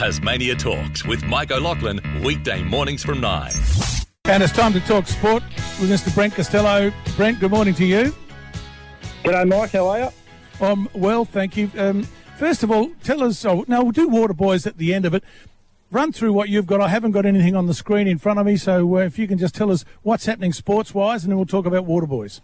Tasmania Talks with Mike O'Loughlin, weekday mornings from 9. And it's time to talk sport with Mr. Brent Costello. Brent, good morning to you. G'day, Mike. How are you? Um, well, thank you. Um, first of all, tell us. Oh, now we'll do Water Boys at the end of it. Run through what you've got. I haven't got anything on the screen in front of me, so uh, if you can just tell us what's happening sports-wise, and then we'll talk about Water Boys.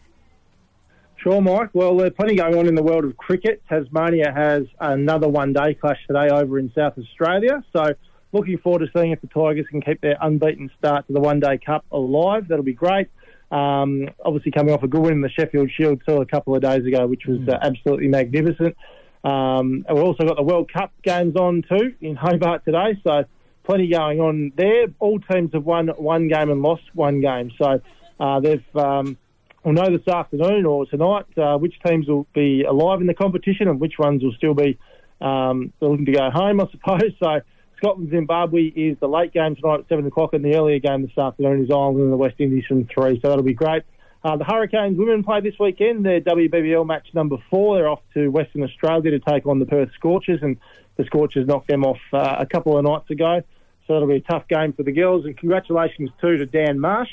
Sure, Mike. Well, there's plenty going on in the world of cricket. Tasmania has another one-day clash today over in South Australia, so looking forward to seeing if the Tigers can keep their unbeaten start to the One Day Cup alive. That'll be great. Um, obviously, coming off a good win in the Sheffield Shield too a couple of days ago, which was uh, absolutely magnificent. Um, and we've also got the World Cup games on too in Hobart today, so plenty going on there. All teams have won one game and lost one game, so uh, they've. Um, We'll know this afternoon or tonight uh, which teams will be alive in the competition and which ones will still be um, looking to go home, I suppose. So Scotland Zimbabwe is the late game tonight at seven o'clock, and the earlier game this afternoon is Ireland and the West Indies from three. So that'll be great. Uh, the Hurricanes women play this weekend. Their WBBL match number four. They're off to Western Australia to take on the Perth Scorchers, and the Scorchers knocked them off uh, a couple of nights ago. So that'll be a tough game for the girls. And congratulations too to Dan Marsh,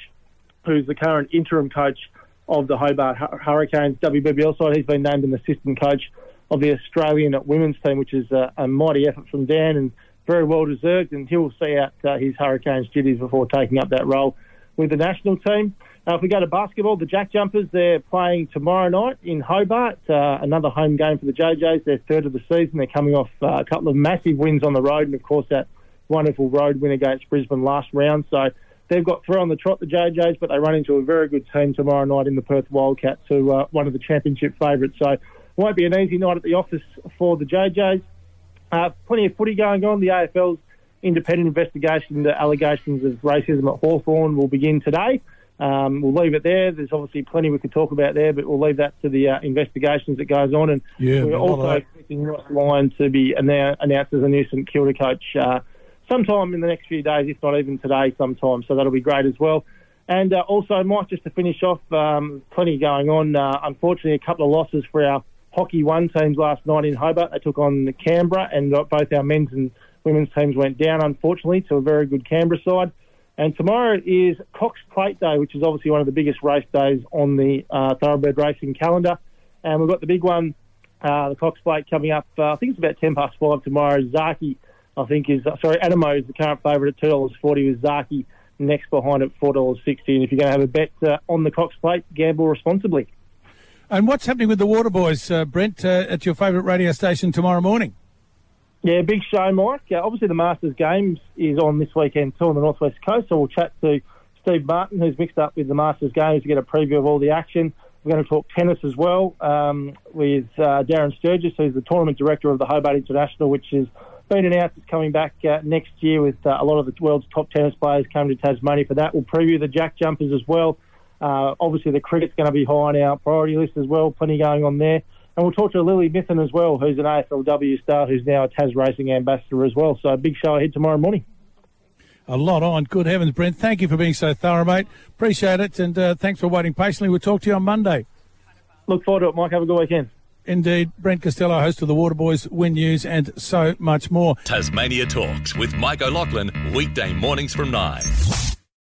who's the current interim coach of the Hobart Hurricanes WBBL side. He's been named an assistant coach of the Australian women's team, which is a, a mighty effort from Dan and very well deserved. And he'll see out uh, his Hurricanes duties before taking up that role with the national team. Uh, if we go to basketball, the Jack Jumpers, they're playing tomorrow night in Hobart. Uh, another home game for the JJs, their third of the season. They're coming off uh, a couple of massive wins on the road, and of course, that wonderful road win against Brisbane last round. So they've got three on the trot, the JJs, but they run into a very good team tomorrow night in the Perth Wildcats, who are one of the championship favourites. So it won't be an easy night at the office for the JJs. Uh, plenty of footy going on. The AFL's independent investigation into allegations of racism at Hawthorn will begin today. Um, we'll leave it there. There's obviously plenty we could talk about there, but we'll leave that to the uh, investigations that goes on. And Yeah, we're a lot of also expecting Ross Lyon to be annou- announced as a new St Kilda coach uh, sometime in the next few days, if not even today sometime. So that'll be great as well. And uh, also, Mike, just to finish off, um, plenty going on. Uh, unfortunately, a couple of losses for our Hockey One teams last night in Hobart. They took on the Canberra, and both our men's and women's teams went down, unfortunately, to a very good Canberra side. And tomorrow is Cox Plate Day, which is obviously one of the biggest race days on the uh, thoroughbred racing calendar. And we've got the big one, uh, the Cox Plate, coming up. Uh, I think it's about 10 past 5 tomorrow. Zaaki, I think, is, sorry, Anamoe is the current favourite at $2.40 with Zaaki next behind at $4.60. And if you're going to have a bet uh, on the Cox Plate, gamble responsibly. And what's happening with the Water Boys, uh, Brent, uh, at your favourite radio station tomorrow morning? Yeah, big show, Mike. Uh, obviously, the Masters Games is on this weekend too on the Northwest Coast, so we'll chat to Steve Martin, who's mixed up with the Masters Games, to get a preview of all the action. We're going to talk tennis as well um, with uh, Darren Sturgess, who's the tournament director of the Hobart International, which has been announced is coming back uh, next year with uh, a lot of the world's top tennis players coming to Tasmania for that. We'll preview the Jack Jumpers as well. Uh, obviously, the cricket's going to be high on our priority list as well. Plenty going on there. And we'll talk to Lily Mithen as well, who's an AFLW star, who's now a Tas Racing ambassador as well. So a big show ahead tomorrow morning. A lot on. Good heavens, Brent. Thank you for being so thorough, mate. Appreciate it. And uh, thanks for waiting patiently. We'll talk to you on Monday. Look forward to it, Mike. Have a good weekend. Indeed. Brent Costello, host of the Water Boys, Win News, and so much more. Tasmania Talks with Mike O'Loughlin, weekday mornings from 9.